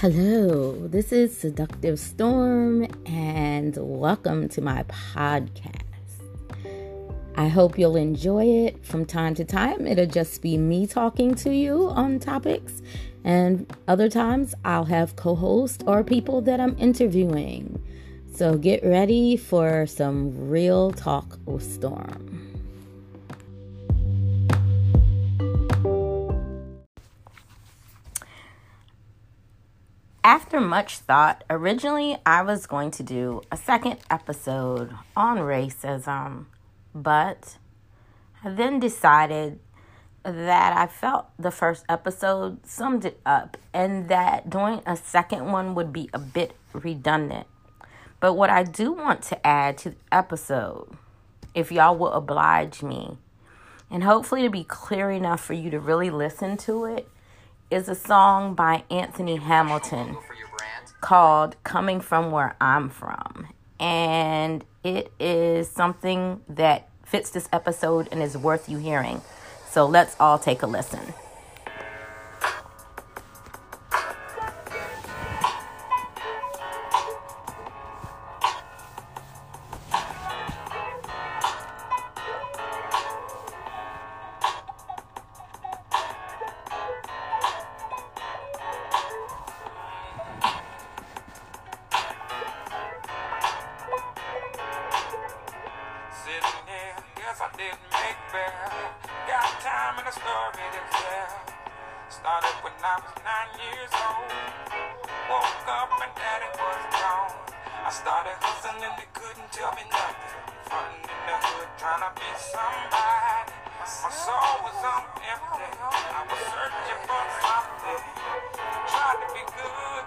Hello, this is Seductive Storm, and welcome to my podcast. I hope you'll enjoy it from time to time. It'll just be me talking to you on topics, and other times I'll have co hosts or people that I'm interviewing. So get ready for some real talk with Storm. After much thought, originally I was going to do a second episode on racism, but I then decided that I felt the first episode summed it up and that doing a second one would be a bit redundant. But what I do want to add to the episode, if y'all will oblige me, and hopefully to be clear enough for you to really listen to it, is a song by Anthony Hamilton called Coming From Where I'm From. And it is something that fits this episode and is worth you hearing. So let's all take a listen. nobody was wrong. I started hustling and they couldn't tell me nothing. Frontin' in the hood trying to be somebody. My soul was on empty. I was searching for something. Tried to be good.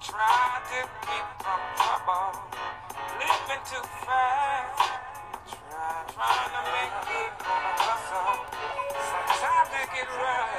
Tried to keep from trouble. Living too fast. Tried, trying to make it on a hustle. Sometimes it gets rough.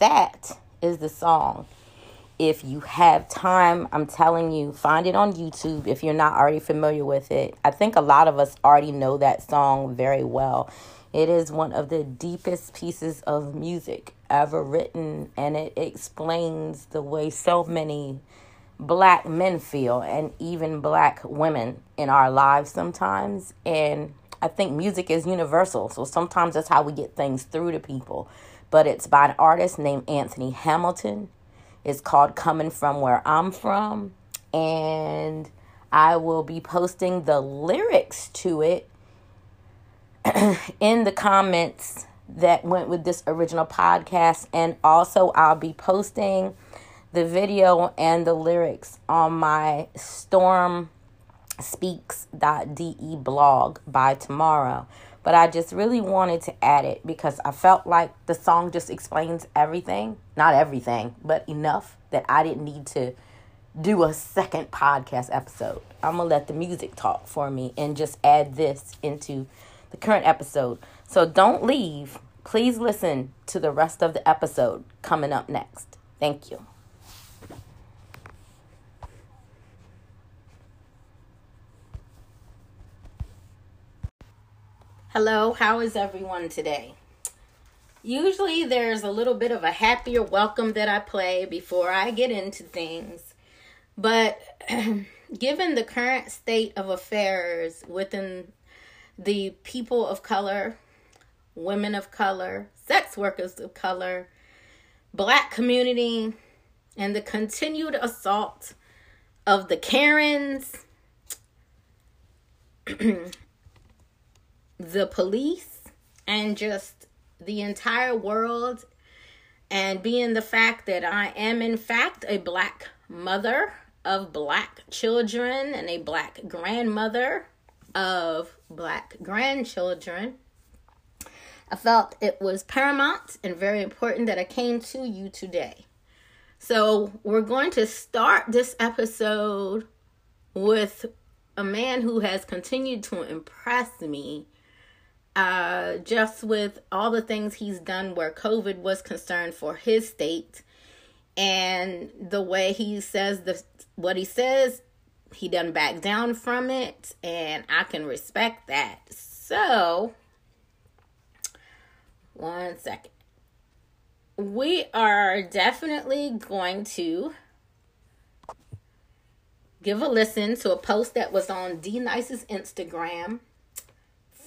That is the song. If you have time, I'm telling you, find it on YouTube if you're not already familiar with it. I think a lot of us already know that song very well. It is one of the deepest pieces of music ever written, and it explains the way so many black men feel and even black women in our lives sometimes. And I think music is universal, so sometimes that's how we get things through to people. But it's by an artist named Anthony Hamilton it's called Coming From Where I'm From. And I will be posting the lyrics to it in the comments that went with this original podcast. And also, I'll be posting the video and the lyrics on my storm speaks.de blog by tomorrow but I just really wanted to add it because I felt like the song just explains everything. Not everything, but enough that I didn't need to do a second podcast episode. I'm going to let the music talk for me and just add this into the current episode. So don't leave. Please listen to the rest of the episode coming up next. Thank you. Hello, how is everyone today? Usually there's a little bit of a happier welcome that I play before I get into things. But given the current state of affairs within the people of color, women of color, sex workers of color, black community, and the continued assault of the Karens the police and just the entire world and being the fact that I am in fact a black mother of black children and a black grandmother of black grandchildren I felt it was paramount and very important that I came to you today. So, we're going to start this episode with a man who has continued to impress me uh, just with all the things he's done where COVID was concerned for his state and the way he says the what he says, he doesn't back down from it, and I can respect that. So, one second. We are definitely going to give a listen to a post that was on D Nice's Instagram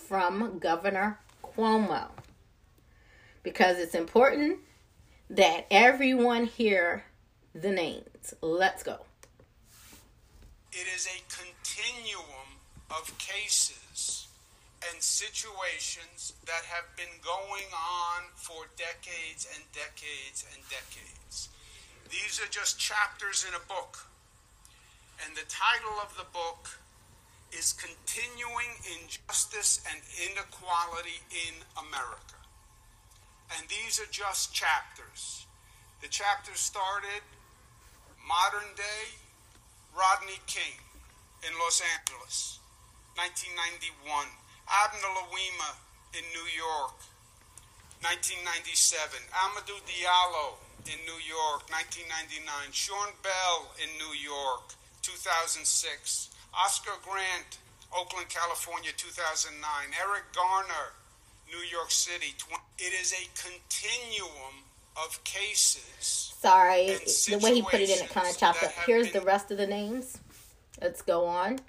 from Governor Cuomo because it's important that everyone hear the names. Let's go. It is a continuum of cases and situations that have been going on for decades and decades and decades. These are just chapters in a book. And the title of the book is continuing injustice and inequality in America. And these are just chapters. The chapter started modern day Rodney King in Los Angeles, 1991. Abner Louima in New York, 1997. Amadou Diallo in New York, 1999. Sean Bell in New York, 2006. Oscar Grant, Oakland, California, 2009. Eric Garner, New York City. It is a continuum of cases. Sorry, the way he put it in, it kind of chopped up. Here's the rest of the names. Let's go on.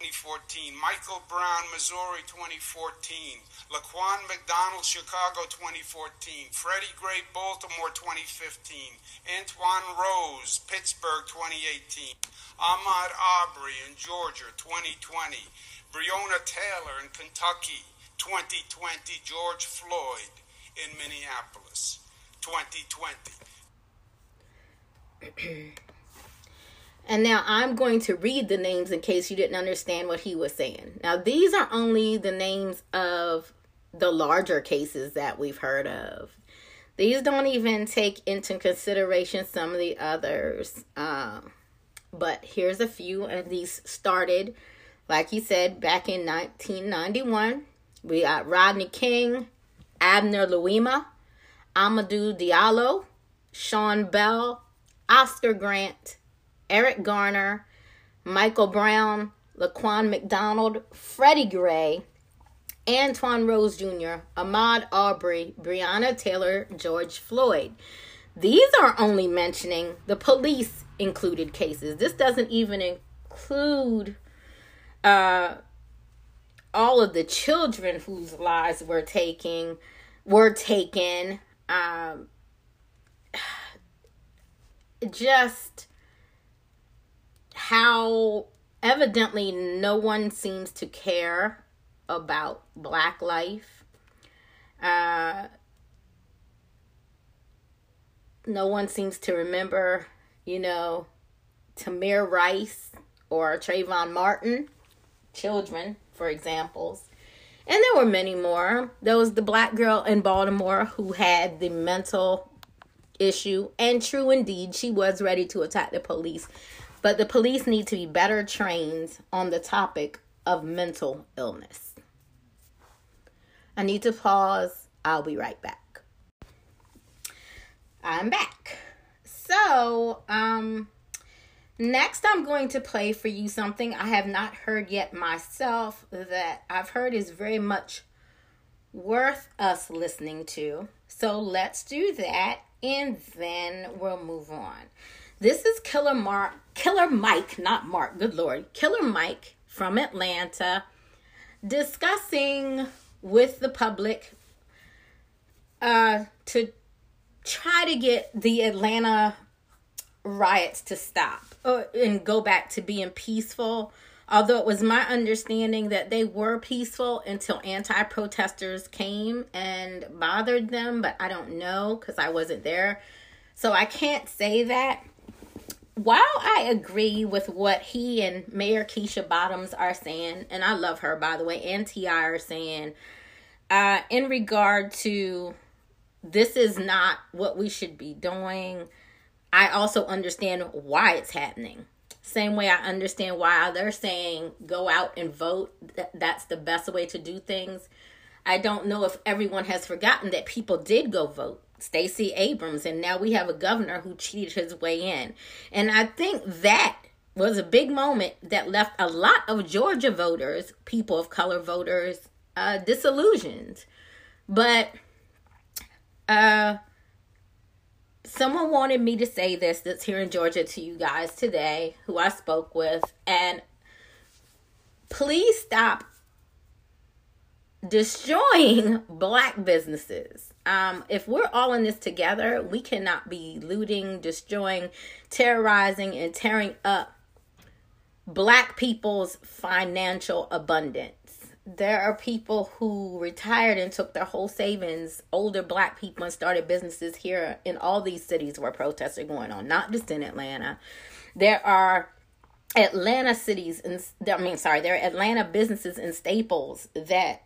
2014. Michael Brown, Missouri 2014. Laquan McDonald, Chicago 2014. Freddie Gray, Baltimore 2015. Antwon Rose, Pittsburgh 2018. Ahmaud Arbery in Georgia 2020. Breonna Taylor in Kentucky 2020. George Floyd in Minneapolis 2020. And now I'm going to read the names in case you didn't understand what he was saying. Now, these are only the names of the larger cases that we've heard of. These don't even take into consideration some of the others. Um, but here's a few, and these started, like he said, back in 1991. We got Rodney King, Abner Louima, Amadou Diallo, Sean Bell, Oscar Grant, Eric Garner, Michael Brown, Laquan McDonald, Freddie Gray, Antwon Rose Jr., Ahmaud Arbery, Breonna Taylor, George Floyd. These are only mentioning the police included cases. This doesn't even include uh, all of the children whose lives were taking were taken. Um, just how evidently no one seems to care about black life. Uh, no one seems to remember, you know, Tamir Rice or Trayvon Martin, children, for examples. And there were many more. There was the black girl in Baltimore who had the mental issue. And true indeed, she was ready to attack the police. But the police need to be better trained on the topic of mental illness. I need to pause. I'll be right back. I'm back. So, um, next I'm going to play for you something I have not heard yet myself that I've heard is very much worth us listening to. So let's do that and then we'll move on. This is Killer Mark, Killer Mike, not Mark, good lord. Killer Mike from Atlanta discussing with the public uh to try to get the Atlanta riots to stop uh, and go back to being peaceful. Although it was my understanding that they were peaceful until anti-protesters came and bothered them but i don't know because i wasn't there. So i can't say that while i agree with what he and mayor keisha bottoms are saying and i love her by the way and ti are saying uh, in regard to this is not what we should be doing i also understand why it's happening same way I understand why they're saying go out and vote. That's the best way to do things. I don't know if everyone has forgotten that people did go vote. Stacey Abrams, and now we have a governor who cheated his way in. And I think that was a big moment that left a lot of Georgia voters, people of color voters, uh, disillusioned. But uh, someone wanted me to say this that's here in Georgia to you guys today, who I spoke with, and please stop destroying black businesses. Um, if we're all in this together, we cannot be looting, destroying, terrorizing, and tearing up black people's financial abundance there are people who retired and took their whole savings, older black people, and started businesses here in all these cities where protests are going on, not just in Atlanta. There are Atlanta cities, and I mean, sorry, there are Atlanta businesses and staples that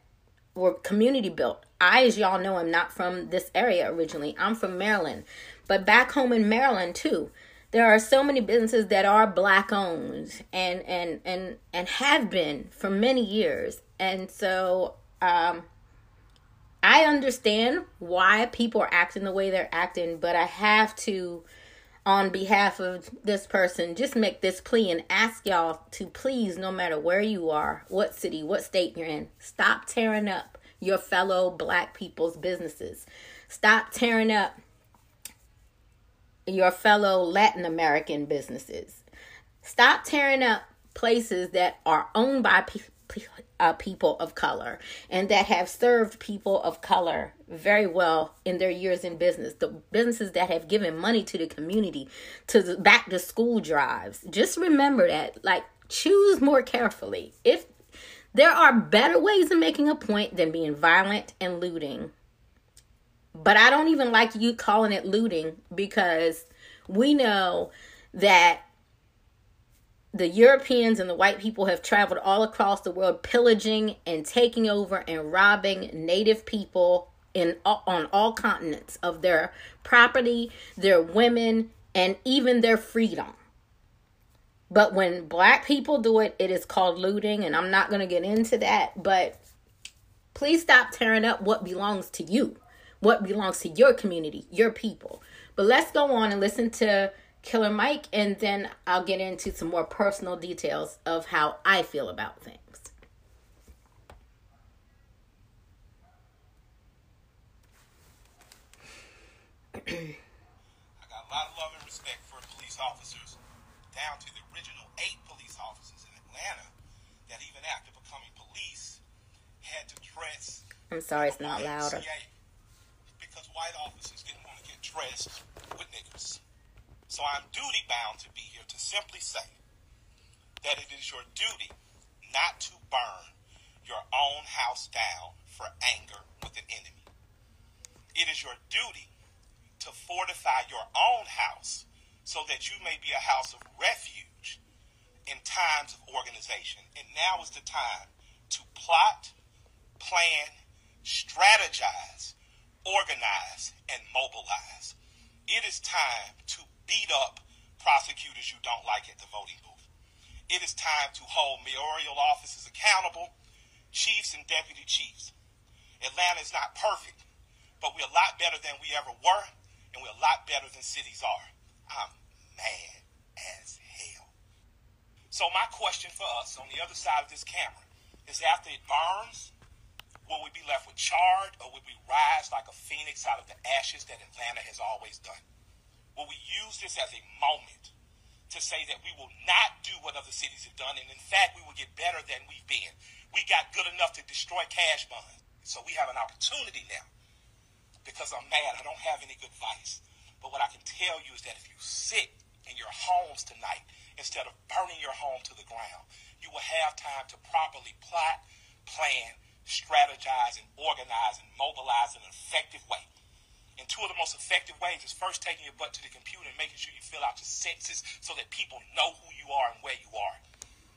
were community built. I, as y'all know, I'm not from this area originally. I'm from Maryland, but back home in Maryland too there are so many businesses that are black owned and and and and have been for many years and so um i understand why people are acting the way they're acting but i have to on behalf of this person just make this plea and ask y'all to please no matter where you are what city what state you're in stop tearing up your fellow black people's businesses stop tearing up your fellow Latin American businesses. Stop tearing up places that are owned by pe- pe- uh, people of color and that have served people of color very well in their years in business. The businesses that have given money to the community, to the back to school drives. Just remember that. Like, choose more carefully. If there are better ways of making a point than being violent and looting but I don't even like you calling it looting because we know that the Europeans and the white people have traveled all across the world pillaging and taking over and robbing native people in on all continents of their property, their women, and even their freedom. But when black people do it, it is called looting, and I'm not going to get into that, but please stop tearing up what belongs to you what belongs to your community, your people. But let's go on and listen to Killer Mike, and then I'll get into some more personal details of how I feel about things. I got a lot of love and respect for police officers, down to the original eight police officers in Atlanta that even after becoming police had to dress. I'm sorry, it's not louder. Because white officers didn't want to get dressed. So I'm duty bound to be here to simply say that it is your duty not to burn your own house down for anger with an enemy. It is your duty to fortify your own house so that you may be a house of refuge in times of organization. And now is the time to plot, plan, strategize, organize, and mobilize. It is time to beat up prosecutors you don't like at the voting booth. It is time to hold mayoral offices accountable, chiefs and deputy chiefs. Atlanta is not perfect, but we're a lot better than we ever were and we're a lot better than cities are. I'm mad as hell. So my question for us on the other side of this camera is after it burns, will we be left with charred or will we rise like a phoenix out of the ashes that Atlanta has always done? Will we use this as a moment to say that we will not do what other cities have done and in fact we will get better than we've been? We got good enough to destroy cash bonds. So we have an opportunity now because I'm mad. I don't have any good advice. But what I can tell you is that if you sit in your homes tonight, instead of burning your home to the ground, you will have time to properly plot, plan, strategize, and organize and mobilize in an effective way. And two of the most effective ways is first taking your butt to the computer and making sure you fill out your census so that people know who you are and where you are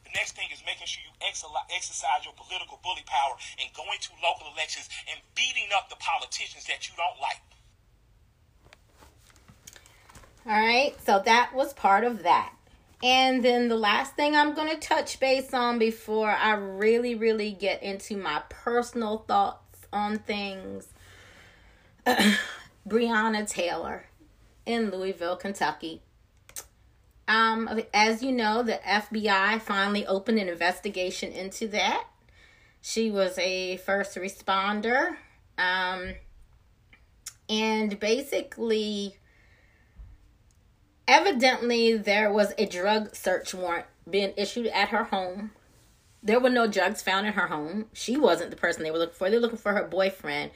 The next thing is making sure you exercise your political bully power and going to local elections and beating up the politicians that you don't like. All right, so that was part of that. And then the last thing I'm going to touch base on before I really, really get into my personal thoughts on things Breonna Taylor in Louisville, Kentucky. Um, as you know, the FBI finally opened an investigation into that. She was a first responder. Um, and basically, evidently, there was a drug search warrant being issued at her home. There were no drugs found in her home. She wasn't the person they were looking for. They're looking for her boyfriend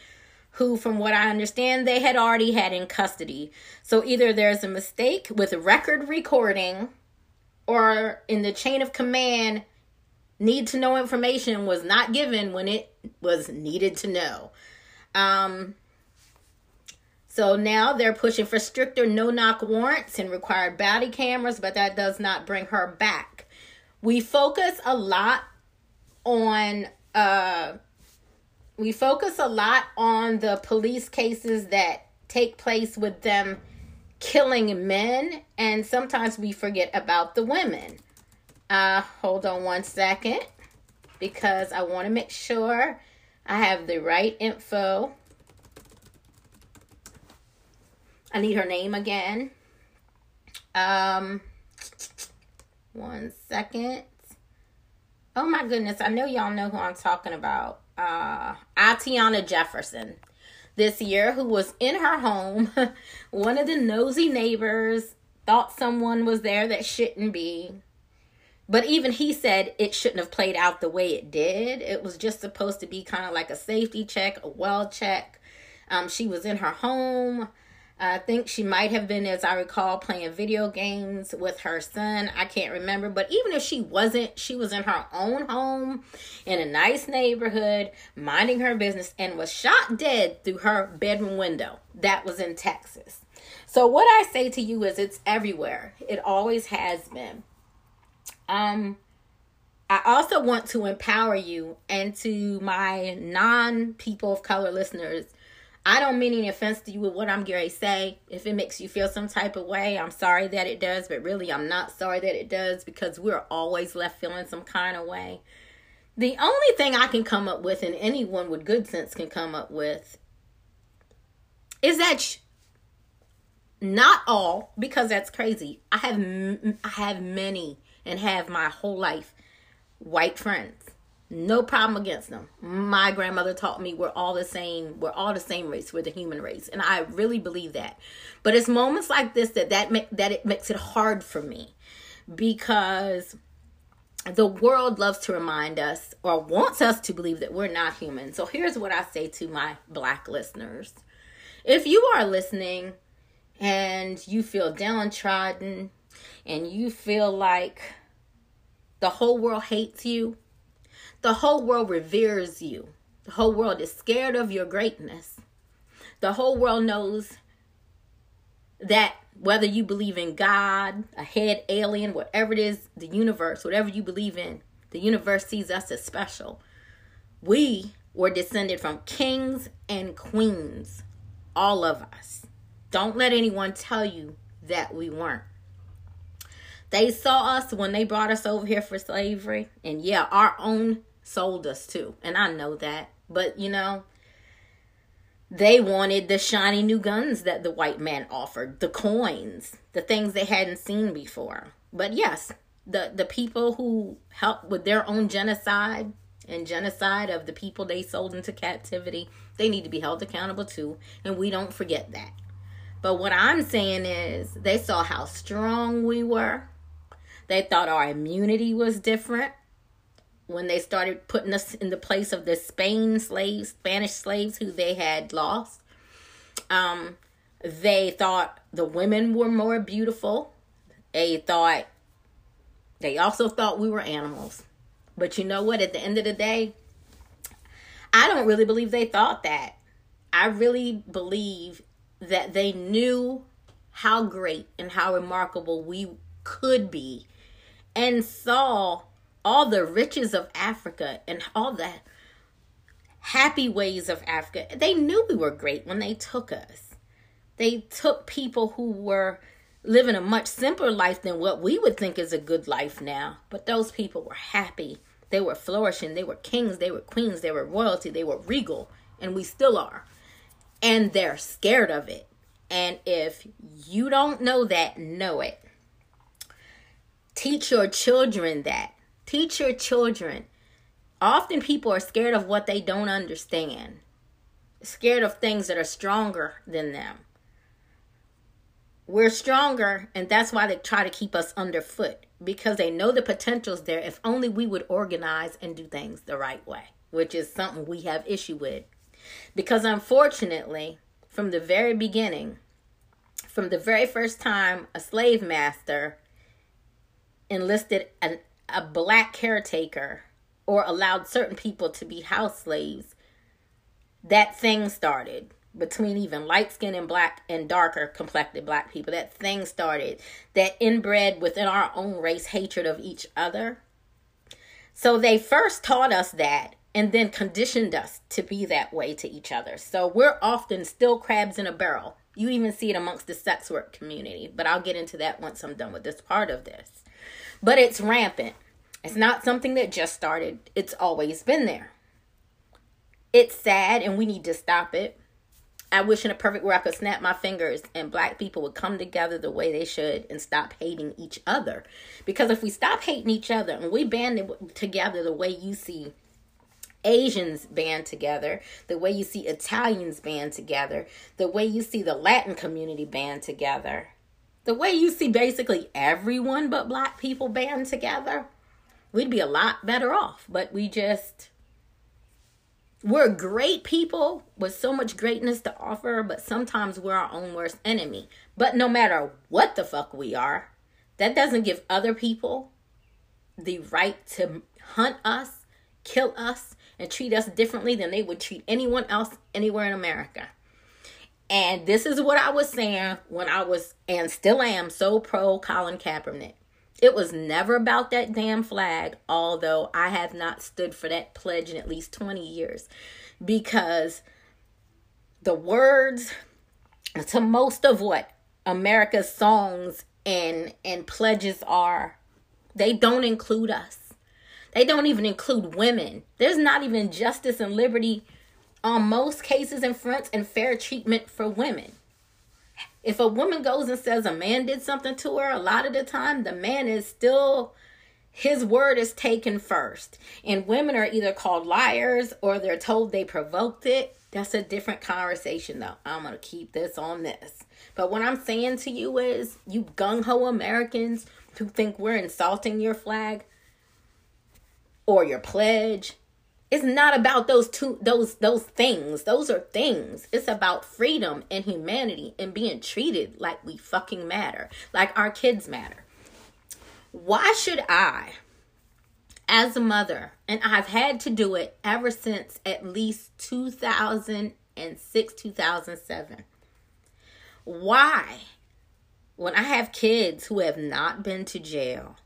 who, from what I understand, they had already had in custody. So either there's a mistake with record recording, or in the chain of command, need to know information was not given when it was needed to know. Um, so now they're pushing for stricter no knock warrants and required body cameras, but that does not bring her back. We focus a lot on uh, we focus a lot on the police cases that take place with them killing men, and sometimes we forget about the women. Uh, hold on one second because I want to make sure I have the right info. I need her name again. Um, one second. Oh my goodness, I know y'all know who I'm talking about uh, Atiana Jefferson this year, who was in her home. One of the nosy neighbors thought someone was there that shouldn't be. But even he said it shouldn't have played out the way it did. It was just supposed to be kind of like a safety check, a well check. Um, she was in her home. I think she might have been, as I recall, playing video games with her son. I can't remember. But even if she wasn't, she was in her own home in a nice neighborhood, minding her business, and was shot dead through her bedroom window. That was in Texas. So, what I say to you is it's everywhere, it always has been. Um, I also want to empower you and to my non people of color listeners I don't mean any offense to you with what I'm going to say. If it makes you feel some type of way, I'm sorry that it does, but really, I'm not sorry that it does because we're always left feeling some kind of way. The only thing I can come up with, and anyone with good sense can come up with, is that sh- not all because that's crazy. I have m- I have many and have my whole life white friends. No problem against them. My grandmother taught me we're all the same. We're all the same race. We're the human race, and I really believe that. But it's moments like this that that make, that it makes it hard for me because the world loves to remind us or wants us to believe that we're not human. So here's what I say to my black listeners. If you are listening and you feel downtrodden and you feel like the whole world hates you, the whole world reveres you, the whole world is scared of your greatness, the whole world knows that whether you believe in God, a head alien, whatever it is, the universe, whatever you believe in, the universe sees us as special. We were descended from kings and queens, all of us. Don't let anyone tell you that we weren't. They saw us when they brought us over here for slavery, and yeah, our own sold us to. And I know that. But you know, they wanted the shiny new guns that the white man offered, the coins, the things they hadn't seen before. But yes, the the people who helped with their own genocide and genocide of the people they sold into captivity, they need to be held accountable too, and we don't forget that. But what I'm saying is they saw how strong we were. They thought our immunity was different when they started putting us in the place of the Spain slaves, Spanish slaves who they had lost. Um, they thought the women were more beautiful. They thought, they also thought we were animals. But you know what? At the end of the day, I don't really believe they thought that. I really believe that they knew how great and how remarkable we could be and saw all the riches of Africa and all the happy ways of Africa. They knew we were great when they took us. They took people who were living a much simpler life than what we would think is a good life now. But those people were happy. They were flourishing. They were kings. They were queens. They were royalty. They were regal. And we still are. And they're scared of it. And if you don't know that, know it. Teach your children that. Teach your children. Often people are scared of what they don't understand, scared of things that are stronger than them. We're stronger, and that's why they try to keep us underfoot because they know the potential's there if only we would organize and do things the right way, which is something we have issue with. Because unfortunately, from the very beginning, from the very first time a slave master enlisted an a black caretaker or allowed certain people to be house slaves, that thing started between even light skinned and black and darker complected black people. That thing started that inbred within our own race hatred of each other. So they first taught us that and then conditioned us to be that way to each other. So we're often still crabs in a barrel. You even see it amongst the sex work community, but I'll get into that once I'm done with this part of this but it's rampant. It's not something that just started, it's always been there. It's sad and we need to stop it. I wish in a perfect world I could snap my fingers and black people would come together the way they should and stop hating each other. Because if we stop hating each other and we band together the way you see Asians band together, the way you see Italians band together, the way you see the Latin community band together, the way you see basically everyone but black people band together, we'd be a lot better off. But we just, we're great people with so much greatness to offer, but sometimes we're our own worst enemy. But no matter what the fuck we are, that doesn't give other people the right to hunt us, kill us, and treat us differently than they would treat anyone else anywhere in America. And this is what I was saying when I was, and still am, so pro Colin Kaepernick. It was never about that damn flag, although I have not stood for that pledge in at least 20 years. Because the words to most of what America's songs and and pledges are, they don't include us. They don't even include women. There's not even justice and liberty on most cases in front and fair treatment for women. If a woman goes and says a man did something to her, a lot of the time the man is still his word is taken first. And women are either called liars or they're told they provoked it. That's a different conversation, though. I'm going to keep this on this. But what I'm saying to you is, you gung ho Americans who think we're insulting your flag or your pledge, it's not about those two those those things. Those are things. It's about freedom and humanity and being treated like we fucking matter, like our kids matter. Why should I as a mother, and I've had to do it ever since at least 2006, 2007. Why, when I have kids who have not been to jail,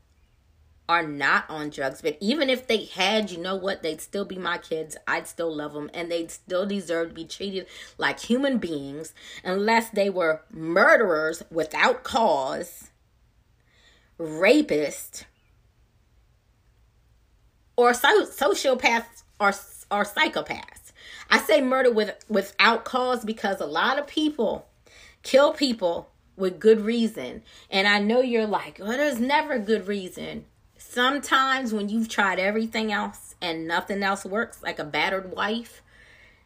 are not on drugs, but even if they had, you know what, they'd still be my kids. I'd still love them, and they'd still deserve to be treated like human beings unless they were murderers without cause, rapists, or so- sociopaths or, or psychopaths. I say murder with, without cause because a lot of people kill people with good reason. And I know you're like, well, there's never good reason. Sometimes when you've tried everything else and nothing else works, like a battered wife,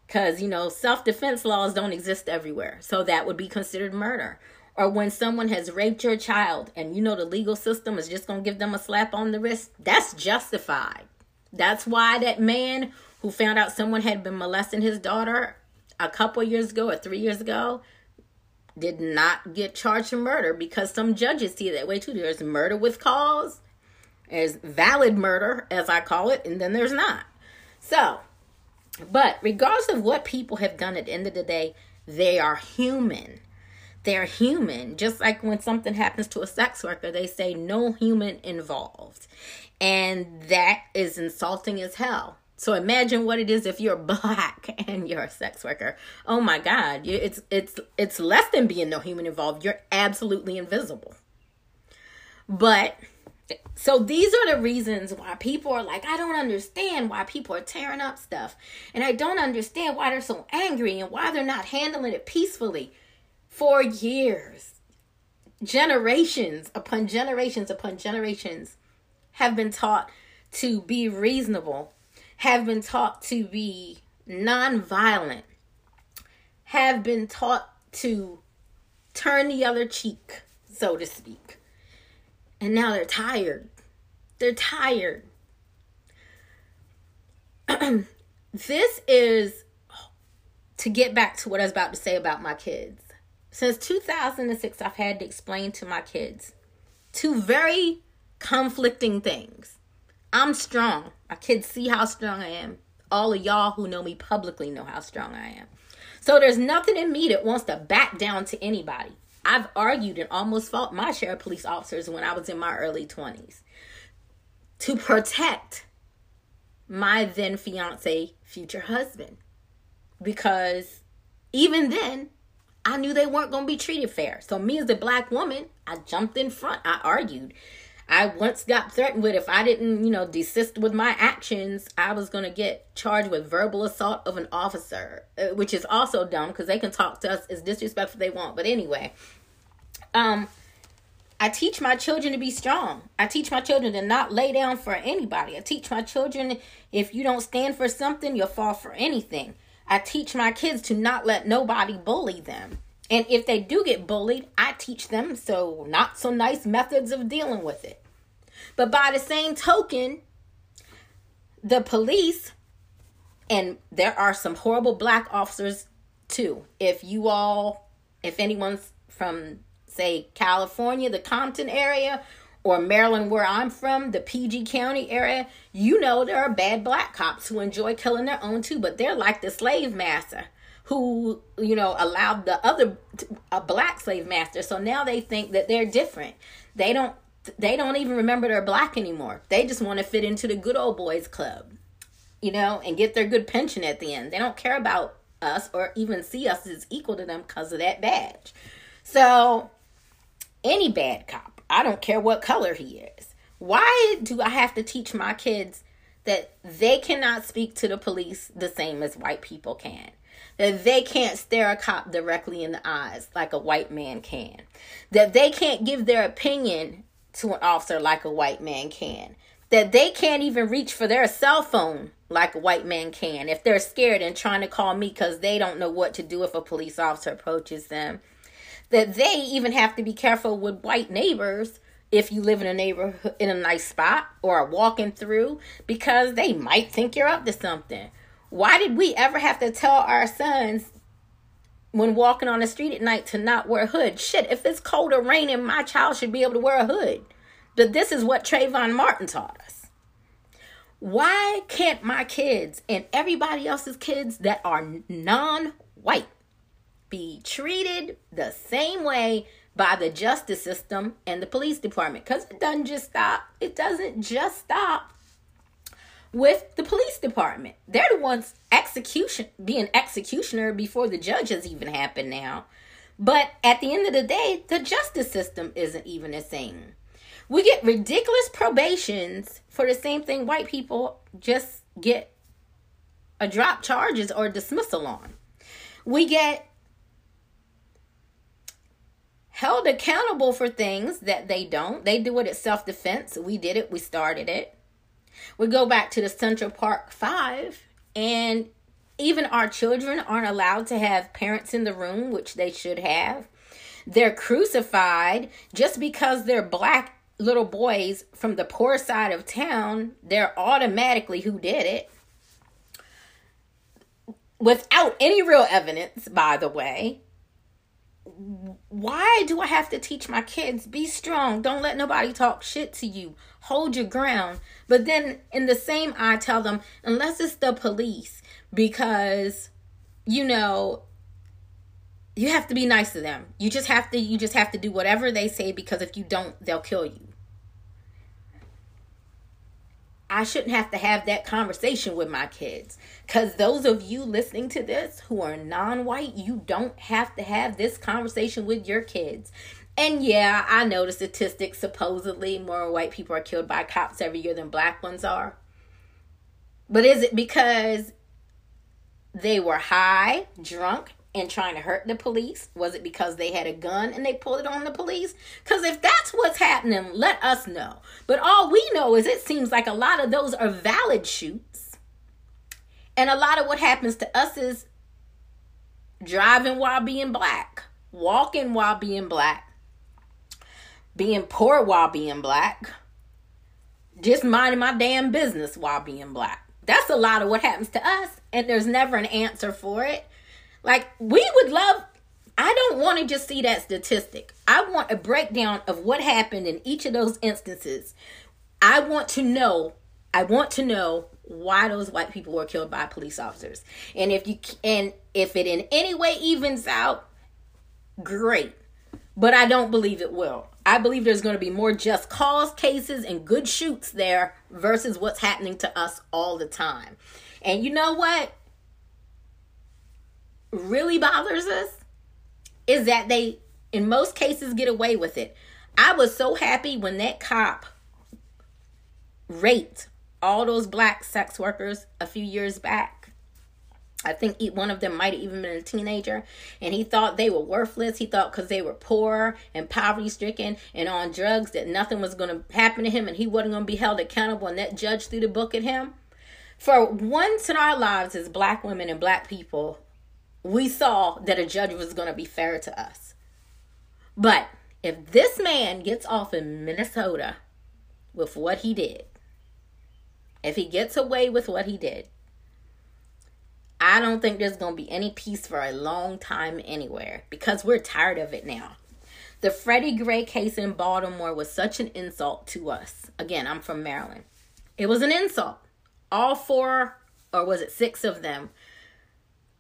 because, you know, self defense laws don't exist everywhere. So that would be considered murder. Or when someone has raped your child and you know the legal system is just to give them a slap on the wrist, that's justified. That's why that man who found out someone had been molesting his daughter a couple years ago or three years ago did not get charged for murder because some judges see it that way too. There's murder with cause, there's valid murder, as I call it, and then there's not. So, but regardless of what people have done at the end of the day, they are human. They're human. Just like when something happens to a sex worker, they say no human involved. And that is insulting as hell. So imagine what it is if you're black and you're a sex worker. Oh my God, it's it's it's less than being no human involved. You're absolutely invisible. But so these are the reasons why people are like, I don't understand why people are tearing up stuff, and I don't understand why they're so angry and why they're not handling it peacefully. For years, generations upon generations upon generations have been taught to be reasonable, have been taught to be nonviolent, have been taught to turn the other cheek, so to speak. And now they're tired. They're tired. this is to get back to what I was about to say about my kids. Since 2006, I've had to explain to my kids two very conflicting things. I'm strong. My kids see how strong I am. All of y'all who know me publicly know how strong I am. So there's nothing in me that wants to back down to anybody. I've argued and almost fought my share of police officers when I was in my early 20s to protect my then fiance, future husband. Because even then, I knew they weren't going to be treated fair. So, me as a black woman, I jumped in front. I argued. I once got threatened with if I didn't, you know, desist with my actions, I was going to get charged with verbal assault of an officer, uh, which is also dumb because they can talk to us as disrespectful they want. But anyway, um, I teach my children to be strong. I teach my children to not lay down for anybody. I teach my children if you don't stand for something, you'll fall for anything. I teach my kids to not let nobody bully them. And if they do get bullied, I teach them so not so nice methods of dealing with it. But by the same token, the police, and there are some horrible black officers too. If you all, if anyone's from, say, California, the Compton area, or Maryland, where I'm from, the PG County area, you know there are bad black cops who enjoy killing their own too, but they're like the slave master who you know allowed the other a black slave master. So now they think that they're different. They don't they don't even remember they're black anymore. They just want to fit into the good old boys club you know and get their good pension at the end. They don't care about us or even see us as equal to them because of that badge. So any bad cop i don't care what color he is. Why do i have to teach my kids that they cannot speak to the police the same as white people can. That they can't stare a cop directly in the eyes like a white man can. That they can't give their opinion to an officer like a white man can. That they can't even reach for their cell phone like a white man can if they're scared and trying to call me because they don't know what to do if a police officer approaches them. That they even have to be careful with white neighbors if you live in a neighborhood in a nice spot or are walking through because they might think you're up to something. Why did we ever have to tell our sons when walking on the street at night to not wear a hood? Shit, if it's cold or raining, my child should be able to wear a hood. But this is what Trayvon Martin taught us. Why can't my kids and everybody else's kids that are non white be treated the same way by the justice system and the police department because it doesn't just stop it doesn't just stop with the police department they're the ones execution being executioner before the judges even happen now but at the end of the day the justice system isn't even a thing we get ridiculous probations for the same thing white people just get a drop charges or dismissal on we get held accountable for things that they don't. They do it at self defense. We did it, we started it. We go back to the Central Park Five, and even our children aren't allowed to have parents in the room, which they should have. They're crucified just because they're black little boys from the poor side of town. They're automatically who did it. Without any real evidence, by the way why do I have to teach my kids be strong? Don't let nobody talk shit to you. Hold your ground. But then in the same I tell them unless it's the police because you know you have to be nice to them. You just have to you just have to do whatever they say because if you don't they'll kill you. I shouldn't have to have that conversation with my kids. Because those of you listening to this who are non white, you don't have to have this conversation with your kids. And yeah, I know the statistics supposedly more white people are killed by cops every year than black ones are. But is it because they were high, drunk, and trying to hurt the police? Was it because they had a gun and they pulled it on the police? Because if that's what's happening, let us know. But all we know is it seems like a lot of those are valid shoots. And a lot of what happens to us is driving while being black, walking while being black, being poor while being black, just minding my damn business while being black. That's a lot of what happens to us, and there's never an answer for it. Like, we would love, I don't want to just see that statistic. I want a breakdown of what happened in each of those instances. I want to know, I want to know why those white people were killed by police officers. And if you and if it in any way evens out, great. But I don't believe it will. I believe there's going to be more just cause cases and good shoots there versus what's happening to us all the time. And you know what? Really bothers us is that they, in most cases, get away with it. I was so happy when that cop raped all those black sex workers a few years back. I think one of them might have even been a teenager, and he thought they were worthless. He thought because they were poor and poverty stricken and on drugs that nothing was going to happen to him and he wasn't going to be held accountable. And that judge threw the book at him. For once in our lives as black women and black people, we saw that a judge was going to be fair to us. But if this man gets off in Minnesota with what he did, if he gets away with what he did, I don't think there's going to be any peace for a long time anywhere because we're tired of it now. The Freddie Gray case in Baltimore was such an insult to us. Again, I'm from Maryland. It was an insult. All four, or was it six of them,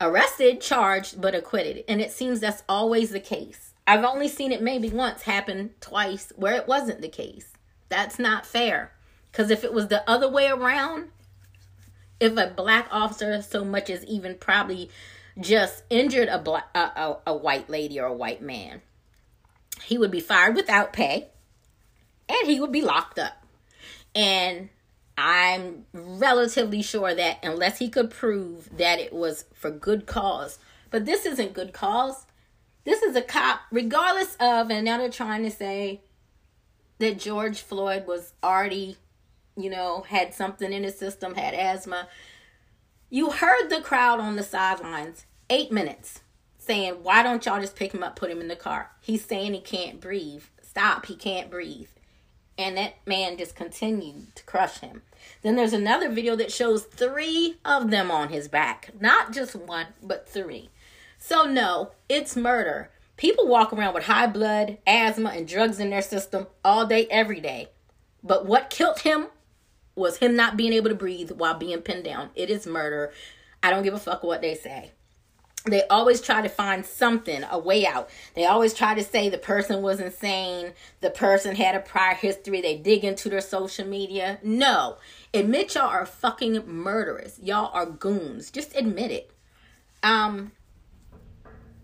arrested, charged, but acquitted. And it seems that's always the case. I've only seen it maybe once happen twice where it wasn't the case. That's not fair. Because if it was the other way around, if a black officer so much as even probably just injured a black a, a, a white lady or a white man, he would be fired without pay and he would be locked up. And I'm relatively sure that unless he could prove that it was for good cause, but this isn't good cause. This is a cop, regardless of, and now they're trying to say that George Floyd was already, you know, had something in his system, had asthma. You heard the crowd on the sidelines, eight minutes, saying, Why don't y'all just pick him up, put him in the car? He's saying he can't breathe. Stop, he can't breathe. And that man just continued to crush him. Then there's another video that shows three of them on his back. Not just one, but three. So, no, it's murder. People walk around with high blood, asthma, and drugs in their system all day, every day. But what killed him was him not being able to breathe while being pinned down. It is murder. I don't give a fuck what they say. They always try to find something, a way out. They always try to say the person was insane, the person had a prior history. They dig into their social media. No. Admit y'all are fucking murderers. Y'all are goons. Just admit it. Um,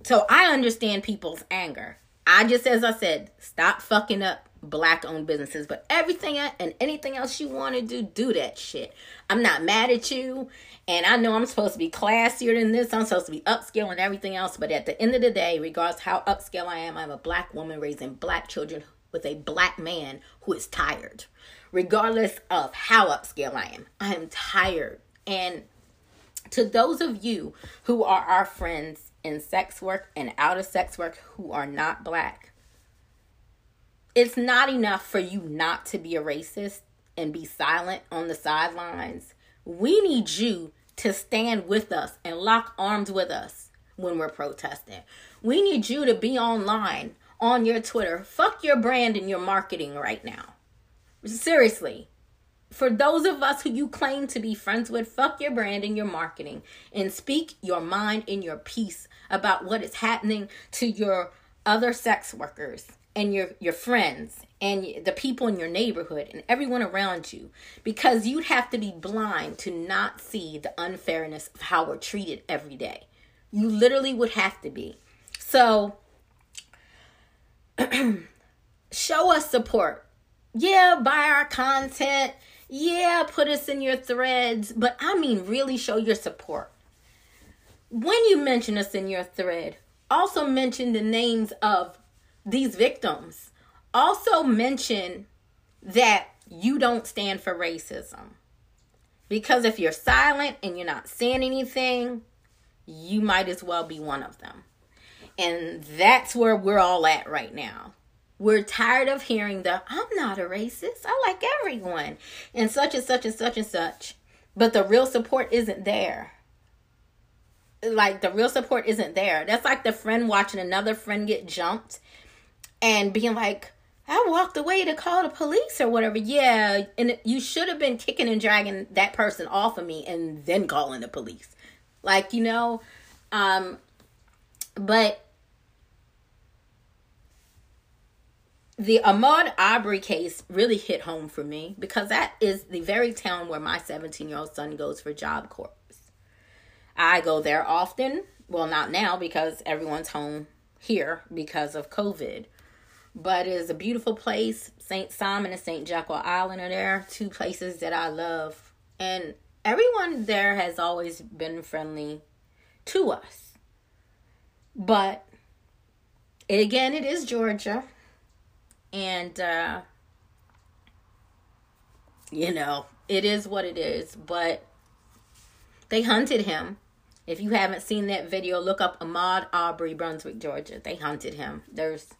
so I understand people's anger. I just, as I said, stop fucking up black owned businesses. But everything and anything else you want to do, do that shit. I'm not mad at you. And I know I'm supposed to be classier than this. I'm supposed to be upscale and everything else. But at the end of the day, regardless how upscale I am, I'm a black woman raising black children with a black man who is tired. Regardless of how upscale I am, I am tired. And to those of you who are our friends in sex work and out of sex work who are not black. It's not enough for you not to be a racist and be silent on the sidelines. We need you to stand with us and lock arms with us when we're protesting. We need you to be online on your Twitter. Fuck your brand and your marketing right now. Seriously, for those of us who you claim to be friends with, fuck your brand and your marketing and speak your mind and your peace about what is happening to your other sex workers and your your friends and the people in your neighborhood and everyone around you because you'd have to be blind to not see the unfairness of how we're treated every day. You literally would have to be. So show us support. Yeah, buy our content yeah, put us in your threads, but I mean, really show your support. When you mention us in your thread, also mention the names of these victims. Also mention that you don't stand for racism. Because if you're silent and you're not saying anything, you might as well be one of them. And that's where we're all at right now. We're tired of hearing the I'm not a racist. I like everyone and such and such and such and such. But the real support isn't there. Like the real support isn't there. That's like the friend watching another friend get jumped and being like, I walked away to call the police or whatever. Yeah, and you should have been kicking and dragging that person off of me and then calling the police. Like, you know, um but the Ahmaud Arbery case really hit home for me because that is the very town where my 17 year old son goes for Job Corps. I go there often. Well, not now because everyone's home here because of COVID. But it is a beautiful place. St. Simon and St. Jekyll Island are there, two places that I love. And everyone there has always been friendly to us. But again, it is Georgia and uh you know it is what it is but they hunted him if you haven't seen that video look up Ahmaud Arbery, brunswick georgia they hunted him there's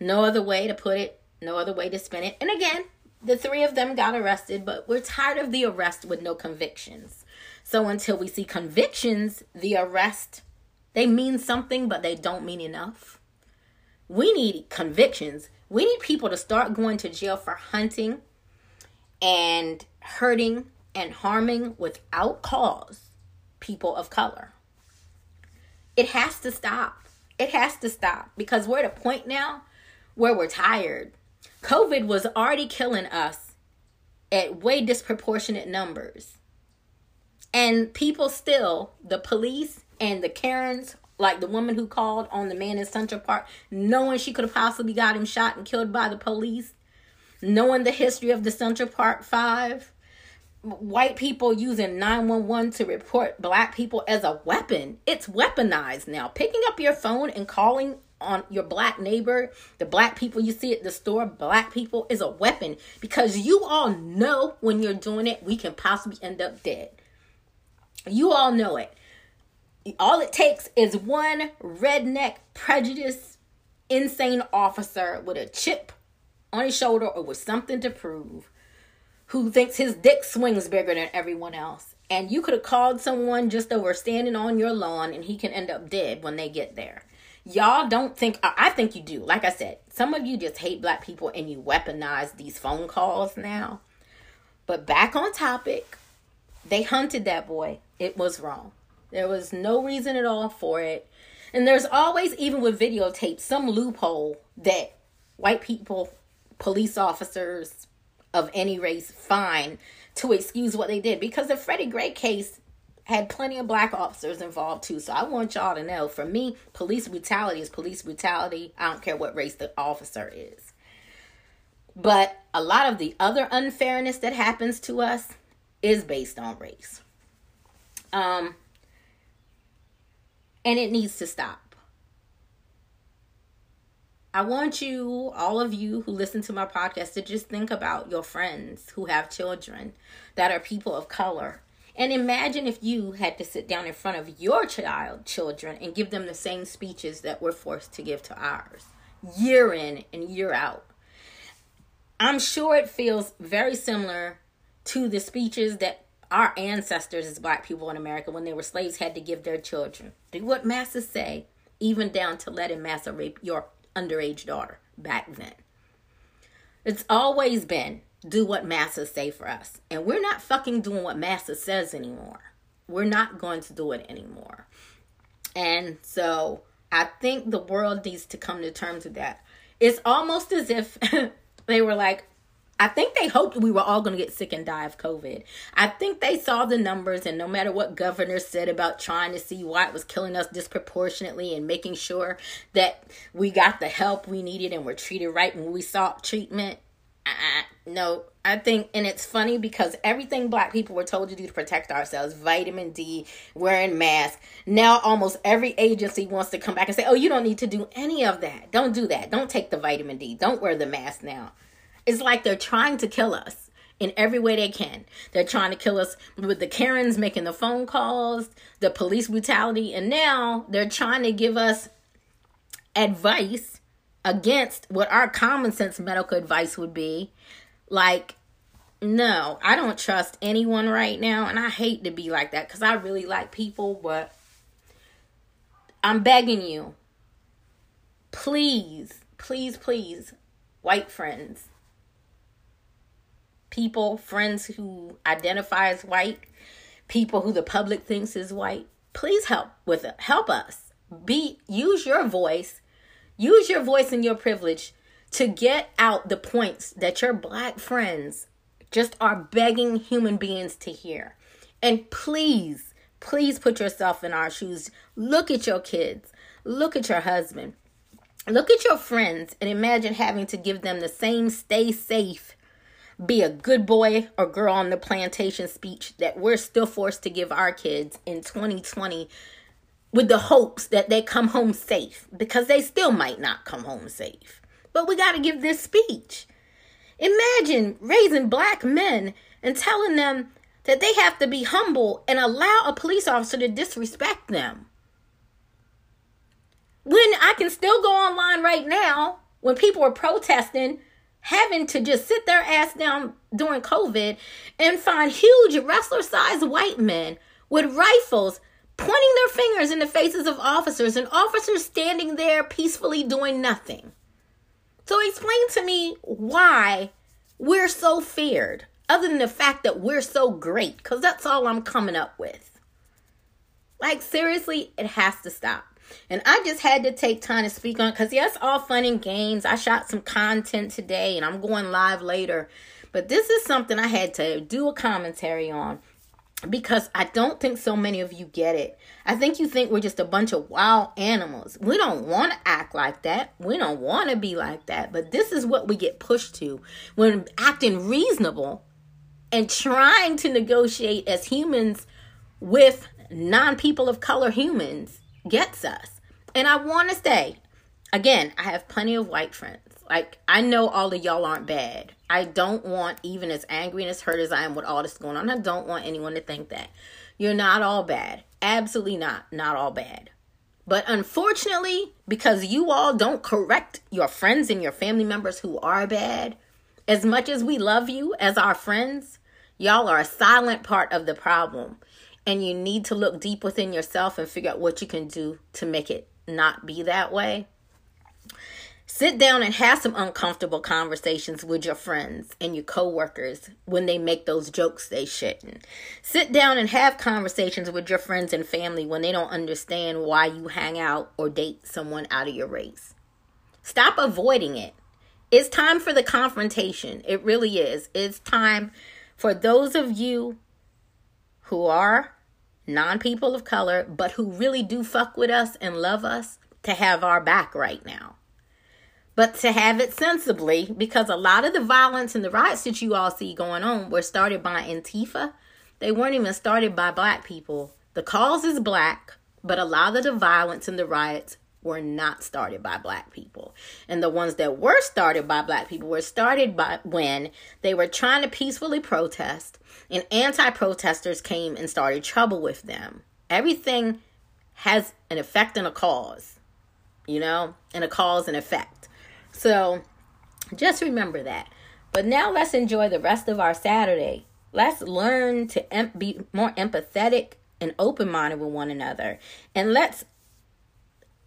no other way to put it no other way to spin it and again the three of them got arrested but we're tired of the arrest with no convictions so until we see convictions the arrest they mean something but they don't mean enough we need convictions we need people to start going to jail for hunting and hurting and harming without cause people of color. It has to stop. It has to stop because we're at a point now where we're tired. COVID was already killing us at way disproportionate numbers. And people still, the police and the Karens like the woman who called on the man in Central Park, knowing she could have possibly got him shot and killed by the police, knowing the history of the Central Park Five, white people using 911 to report black people as a weapon. It's weaponized now. Picking up your phone and calling on your black neighbor, the black people you see at the store, black people is a weapon because you all know when you're doing it, we can possibly end up dead. You all know it. All it takes is one redneck, prejudice, insane officer with a chip on his shoulder or with something to prove who thinks his dick swings bigger than everyone else. And you could have called someone just over standing on your lawn and he can end up dead when they get there. Y'all don't think, I think you do. Like I said, some of you just hate black people and you weaponize these phone calls now. But back on topic, they hunted that boy. It was wrong. There was no reason at all for it. And there's always, even with videotape, some loophole that white people, police officers, of any race find to excuse what they did because the Freddie Gray case had plenty of black officers involved too. So I want y'all to know for me, police brutality is police brutality. I don't care what race the officer is. But a lot of the other unfairness that happens to us is based on race. Um and it needs to stop. I want you, all of you who listen to my podcast, to just think about your friends who have children that are people of color. And imagine if you had to sit down in front of your child children and give them the same speeches that we're forced to give to ours, year in and year out. I'm sure it feels very similar to the speeches that our ancestors as black people in America when they were slaves had to give their children. Do what masses say, even down to letting massa rape your underage daughter back then. It's always been do what massa say for us. And we're not fucking doing what massa says anymore. We're not going to do it anymore. And so I think the world needs to come to terms with that. It's almost as if they were like, I think they hoped we were all going to get sick and die of COVID. I think they saw the numbers, and no matter what governor said about trying to see why it was killing us disproportionately and making sure that we got the help we needed and were treated right when we sought treatment, uh, no, I think, and it's funny because everything black people were told to do to protect ourselves vitamin D, wearing masks now almost every agency wants to come back and say, oh, you don't need to do any of that. Don't do that. Don't take the vitamin D. Don't wear the mask now. It's like they're trying to kill us in every way they can. They're trying to kill us with the Karens making the phone calls, the police brutality, and now they're trying to give us advice against what our common sense medical advice would be. Like, no, I don't trust anyone right now, and I hate to be like that because I really like people, but I'm begging you, please, please, please, white friends, people, friends who identify as white, people who the public thinks is white, please help with it. Help us. Be use your voice. Use your voice and your privilege to get out the points that your black friends just are begging human beings to hear. And please, please put yourself in our shoes. Look at your kids. Look at your husband. Look at your friends and imagine having to give them the same stay safe be a good boy or girl on the plantation speech that we're still forced to give our kids in 2020 with the hopes that they come home safe because they still might not come home safe. But we got to give this speech. Imagine raising black men and telling them that they have to be humble and allow a police officer to disrespect them. When I can still go online right now when people are protesting having to just sit their ass down during COVID and find huge wrestler sized white men with rifles pointing their fingers in the faces of officers and officers standing there peacefully doing nothing. So explain to me why we're so feared, other than the fact that we're so great, because that's all I'm coming up with. Like, seriously, it has to stop. And I just had to take time to speak on because yes, all fun and games. I shot some content today and I'm going live later. But this is something I had to do a commentary on because I don't think so many of you get it. I think you think we're just a bunch of wild animals. We don't want to act like that. We don't want to be like that. But this is what we get pushed to when acting reasonable and trying to negotiate as humans with non people of color humans gets us. And I want to say, again, I have plenty of white friends. Like, I know all of y'all aren't bad. I don't want, even as angry and as hurt as I am with all this going on, I don't want anyone to think that. You're not all bad. Absolutely not. Not all bad. But unfortunately, because you all don't correct your friends and your family members who are bad, as much as we love you as our friends, y'all are a silent part of the problem. And you need to look deep within yourself and figure out what you can do to make it not be that way. Sit down and have some uncomfortable conversations with your friends and your coworkers when they make those jokes they shouldn't. Sit down and have conversations with your friends and family when they don't understand why you hang out or date someone out of your race. Stop avoiding it. It's time for the confrontation. It really is. It's time for those of you who are non people of color, but who really do fuck with us and love us to have our back right now but to have it sensibly because a lot of the violence and the riots that you all see going on were started by Antifa. They weren't even started by black people. The cause is black, but a lot of the violence and the riots were not started by black people. And the ones that were started by black people were started by when they were trying to peacefully protest and anti-protesters came and started trouble with them. Everything has an effect and a cause, you know, and a cause and effect. So just remember that. But now let's enjoy the rest of our Saturday. Let's learn to em- be more empathetic and open minded with one another. And let's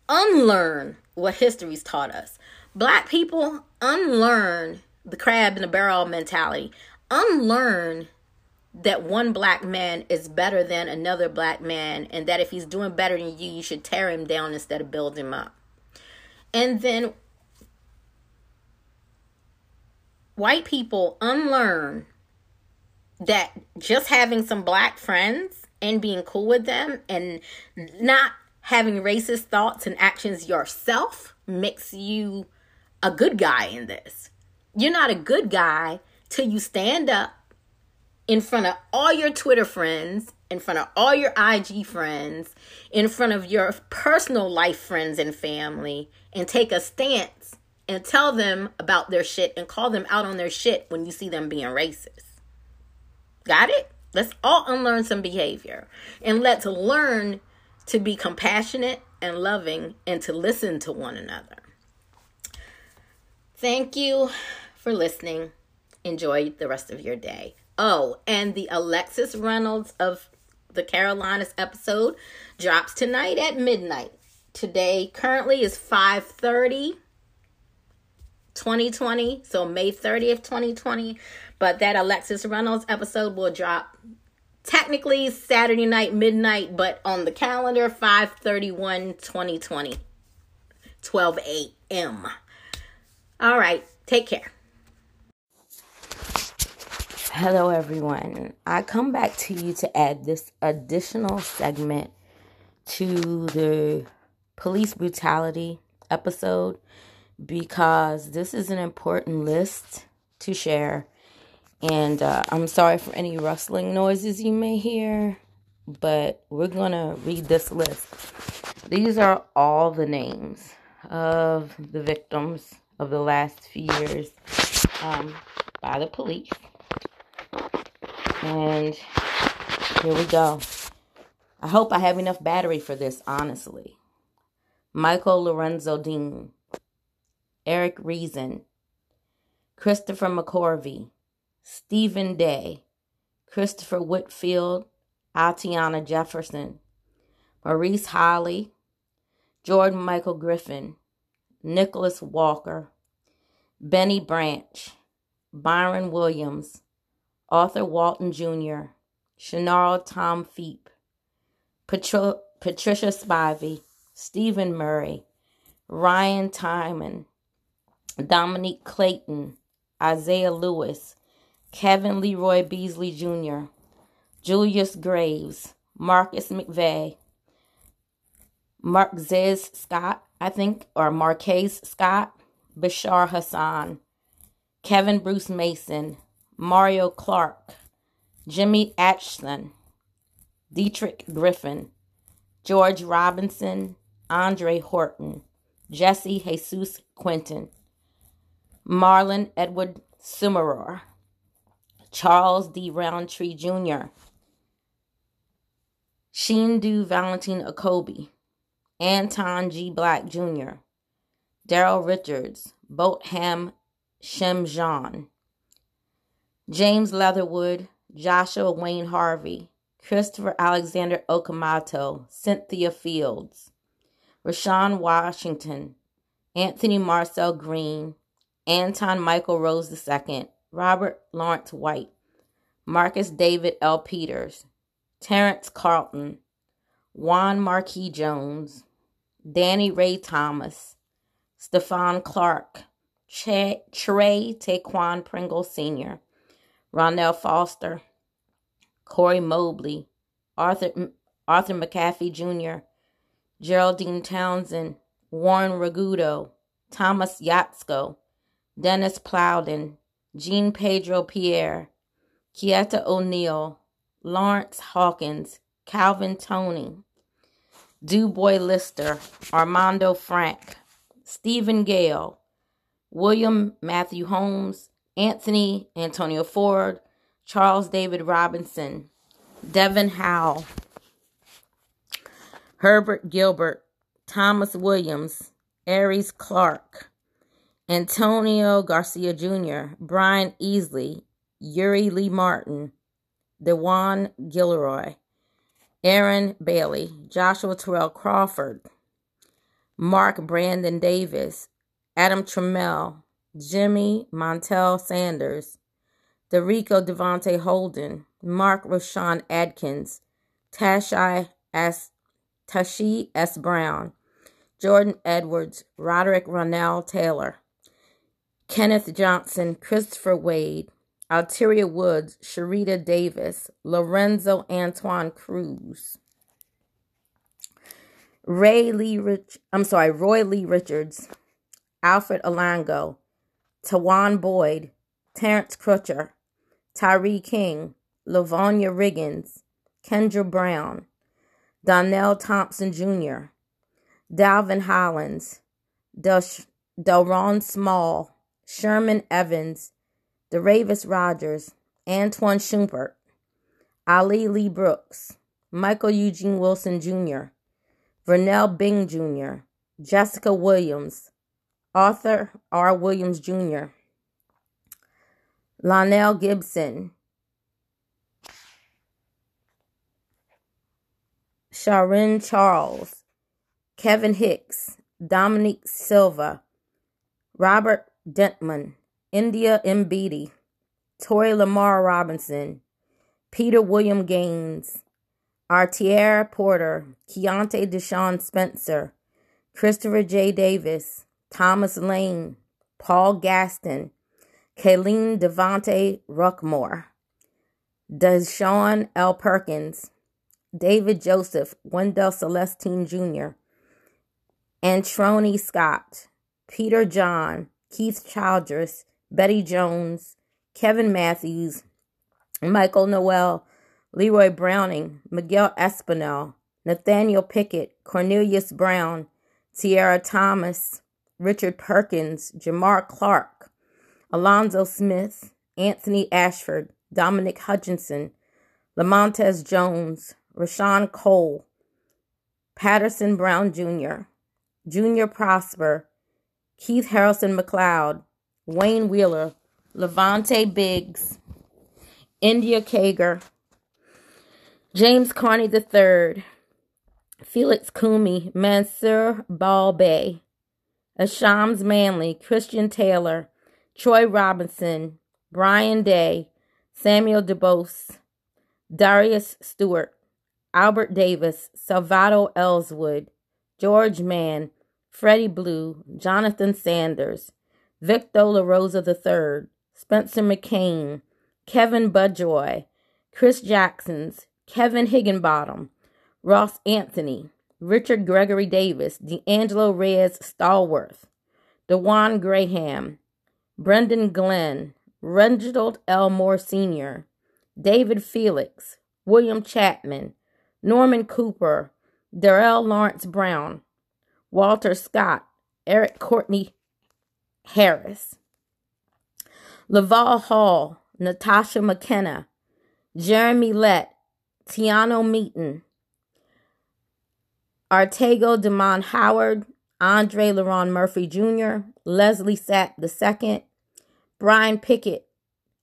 unlearn what history's taught us. Black people unlearn the crab in the barrel mentality. Unlearn that one black man is better than another black man, and that if he's doing better than you, you should tear him down instead of build him up. And then white people unlearn that just having some black friends and being cool with them and not having racist thoughts and actions yourself makes you a good guy in this. You're not a good guy till you stand up in front of all your Twitter friends, in front of all your IG friends, in front of your personal life friends and family, and take a stance and tell them about their shit and call them out on their shit when you see them being racist. Got it? Let's all unlearn some behavior and let's learn to be compassionate and loving and to listen to one another. Thank you for listening. Enjoy the rest of your day. Oh, and the Alexis Reynolds of the Carolinas episode drops tonight at midnight. Today currently is 5:30 2020, so May 30th, 2020. But that Alexis Reynolds episode will drop technically Saturday night, midnight, but on the calendar, 531 2020, 12 a.m. All right, take care. Hello, everyone. I come back to you to add this additional segment to the police brutality episode because this is an important list to share. And uh, I'm sorry for any rustling noises you may hear, but we're going to read this list. These are all the names of the victims of the last few years um, by the police. And here we go. I hope I have enough battery for this, honestly. Michael Lorenzo Dean, Eric Reason, Christopher McCorvey, Stephen Day, Christopher Whitfield, Atiana Jefferson, Maurice Holly, Jordan Michael Griffin, Nicholas Walker, Benny Branch, Byron Williams, Arthur Walton Jr., Shanara Tom Feep, Patri- Patricia Spivey, Stephen Murray, Ryan Twyman, Dominique Clayton, Isaiah Lewis, Kevin Leroy Beasley Jr., Julius Graves, Marcus McVae, Marquez Scott, I think, or Marquez Scott, Bashar Hassan, Kevin Bruce Mason, Mario Clark, Jimmy Atchison, Dietrich Griffin, George Robinson, Andre Horton, Jesse Jesus Quinton, Marlon Edward Summerer, Charles D. Roundtree Jr., Chinedu Valentine Okobi, Anton G. Black Jr., Daryl Richards, Botham Shem Jean, James Leatherwood, Joshua Wayne Harvey, Christopher Alexander Okamoto, Cynthia Fields, Rashawn Washington, Anthony Marcel Green, Antwon Michael Rose II, Robert Lawrence White, Marcus David L. Peters, Terrence Carlton, Juan Marquis Jones, Danny Ray Thomas, Stephon Clark, Trey Taquan Pringle Sr., Ronell Foster, Corey Mobley, Arthur, Arthur McAfee Jr., Geraldine Townsend, Warren Ragudo, Thomas Yatsko, Dennis Plowden, Jean Pedro Pierre, Kieta O'Neill, Lawrence Hawkins, Calvin Tony, Duboy Lister, Armando Frank, Stephen Gale, William Matthew Holmes, Anthony Antonio Ford, Charles David Robinson, Devin Howe, Herbert Gilbert, Thomas Williams, Aries Clark, Antonio Garcia Jr., Brian Easley, Yuri Lee Martin, Dewan Gilroy, Aaron Bailey, Joshua Terrell Crawford, Mark Brandon Davis, Adam Trammell, Jimmy Montel Sanders, Derico Devontae Holden, Mark Rashawn Adkins, Tashi S. Tashi S. Brown, Jordan Edwards, Roderick Ronell Taylor, Kenneth Johnson, Christopher Wade, Alteria Woods, Sharita Davis, Lorenzo Antoine Cruz, Ray Lee Rich, I'm sorry, Roy Lee Richards, Alfred Olango, Tawan Boyd, Terrence Crutcher, Tyree King, Lavonia Riggins, Kendra Brown, Donnell Thompson Jr., Dalvin Hollins, Del- Delron Small, Sherman Evans, DeRavis Rogers, Antoine Schumpert, Ali Lee Brooks, Michael Eugene Wilson Jr., Vernell Bing Jr., Jessica Williams, Arthur R. Williams Jr., Lionel Gibson, Sharon Charles, Kevin Hicks, Dominique Silva, Robert Dentman, India M. Beatty, Tori Lamar Robinson, Peter William Gaines, Artier Porter, Keontae Deshawn Spencer, Christopher J. Davis, Thomas Lane, Paul Gaston, Kayleen Devante Ruckmore, Deshaun L. Perkins, David Joseph, Wendell Celestine Jr., Antroni Scott, Peter John, Keith Childress, Betty Jones, Kevin Matthews, Michael Noel, Leroy Browning, Miguel Espinel, Nathaniel Pickett, Cornelius Brown, Tierra Thomas, Richard Perkins, Jamar Clark, Alonzo Smith, Anthony Ashford, Dominic Hutchinson, Lamontez Jones, Rashawn Cole, Patterson Brown Jr., Junior Prosper, Keith Harrison McLeod, Wayne Wheeler, Levante Biggs, India Kager, James Carney III, Felix Kumi, Mansur Balbay, Ashams Manley, Christian Taylor, Troy Robinson, Brian Day, Samuel DuBose, Darius Stewart, Albert Davis, Salvado Ellswood, George Mann, Freddie Blue, Jonathan Sanders, Victor LaRosa III, Spencer McCain, Kevin Budjoy, Chris Jacksons, Kevin Higginbottom, Ross Anthony, Richard Gregory Davis, D'Angelo Reyes Stallworth, Dewan Graham, Brendan Glenn, Reginald L. Moore Sr., David Felix, William Chapman, Norman Cooper, Darrell Lawrence Brown, Walter Scott, Eric Courtney Harris, Laval Hall, Natasha McKenna, Jeremy Lett, Tiano Meaton, Artego Demond Howard, Andre Laron Murphy Jr., Leslie Sapp II, Brian Pickett,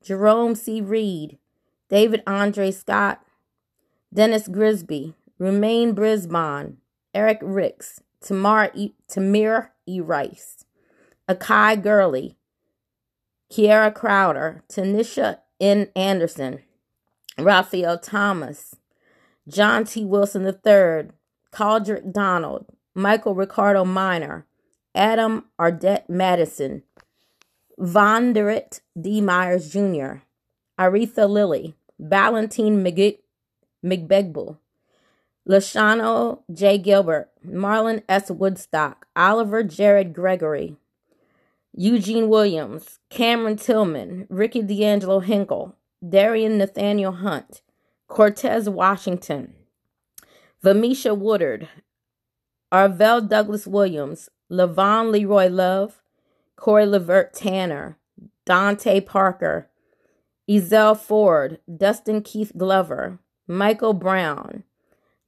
Jerome C. Reed, David Andre Scott, Dennis Grigsby, Romaine Brisbane, Eric Ricks, Tamar e, Tamir E. Rice, Akai Gurley, Kiera Crowder, Tanisha N. Anderson, Raphael Thomas, John T. Wilson III, Caldrick Donald, Michael Ricardo Minor, Adam Ardette Madison, Vonderrit D. Myers Jr., Aretha Lilly, Valentine McBegbel, Lashano J. Gilbert, Marlon S. Woodstock, Oliver Jared Gregory, Eugene Williams, Cameron Tillman, Ricky D'Angelo Hinkle, Darian Nathaniel Hunt, Cortez Washington, Vamisha Woodard, Arvell Douglas Williams, Levon Leroy Love, Corey Levert Tanner, Dante Parker, Ezell Ford, Dustin Keith Glover, Michael Brown,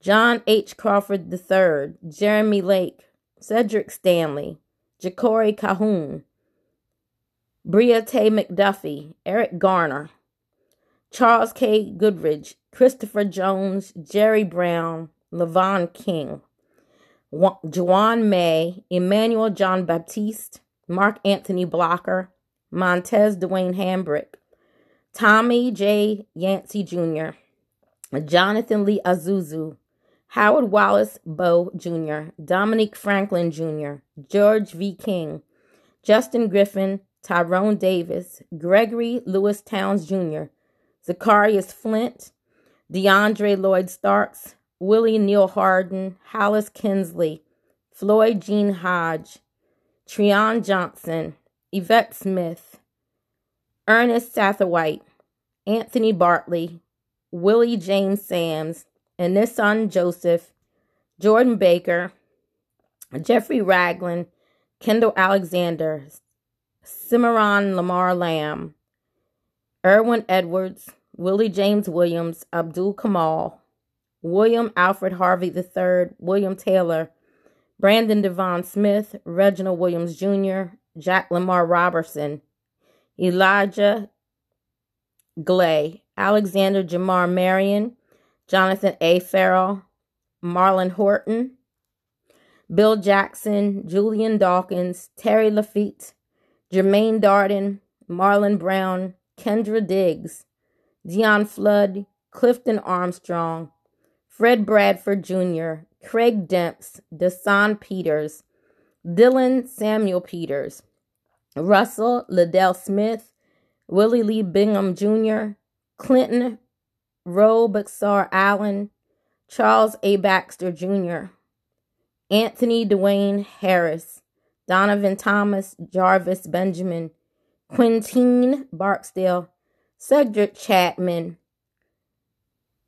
John H. Crawford III, Jeremy Lake, Cedric Stanley, Ja'Cory Calhoun, Bria Tay McDuffie, Eric Garner, Charles K. Goodridge, Christopher Jones, Jerry Brown, Levon King, Juan May, Emmanuel John Baptiste, Mark Anthony Blocker, Montez Dwayne Hambrick, Tommy J. Yancey Jr., Jonathan Lee Azuzu, Howard Wallace Bowe Jr., Dominique Franklin Jr., George V. King, Justin Griffin, Tyrone Davis, Gregory Lewis Towns Jr., Zacharias Flint, DeAndre Lloyd Starks, Willie Neal Harden, Hollis Kinsley, Floyd Jean Hodge, Treon Johnson, Yvette Smith, Ernest Satterwhite, Anthony Bartley, Willie James Sams, Anisson Joseph, Jordan Baker, Jeffrey Ragland, Kendall Alexander, Cimarron Lamar Lamb, Erwin Edwards, Willie James Williams, Abdul Kamal, William Alfred Harvey III, William Taylor, Brandon Devon Smith, Reginald Williams Jr., Jack Lamar Robertson, Elijah Glay, Alexander Jamar Marion, Jonathan A. Farrell, Marlon Horton, Bill Jackson, Julian Dawkins, Terry Lafitte, Jermaine Darden, Marlon Brown, Kendra Diggs, Dion Flood, Clifton Armstrong, Fred Bradford Jr., Craig Demps, Desan Peters, Dylan Samuel Peters, Russell Liddell Smith, Willie Lee Bingham Jr., Clinton Roe Allen, Charles A. Baxter Jr., Anthony Dwayne Harris, Donovan Thomas, Jarvis Benjamin, Quintine Barksdale, Cedric Chapman,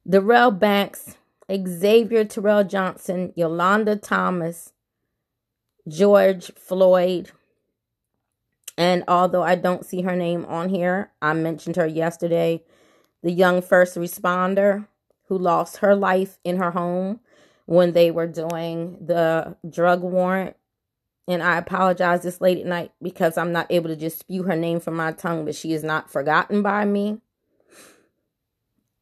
Darrell Banks, Xavier Terrell Johnson, Yolanda Thomas, George Floyd, and although I don't see her name on here, I mentioned her yesterday, the young first responder who lost her life in her home when they were doing the drug warrant. And I apologize this late at night because I'm not able to just spew her name from my tongue, but she is not forgotten by me.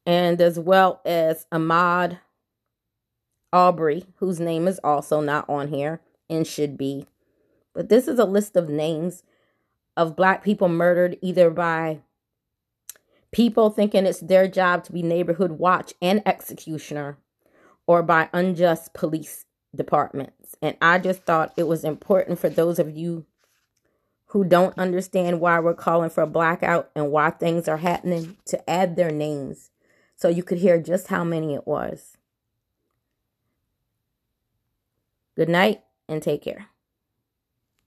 And as well as Ahmaud Arbery, whose name is also not on here and should be. But this is a list of names of black people murdered either by people thinking it's their job to be neighborhood watch and executioner or by unjust police departments. And I just thought it was important for those of you who don't understand why we're calling for a blackout and why things are happening to add their names so you could hear just how many it was. Good night and take care.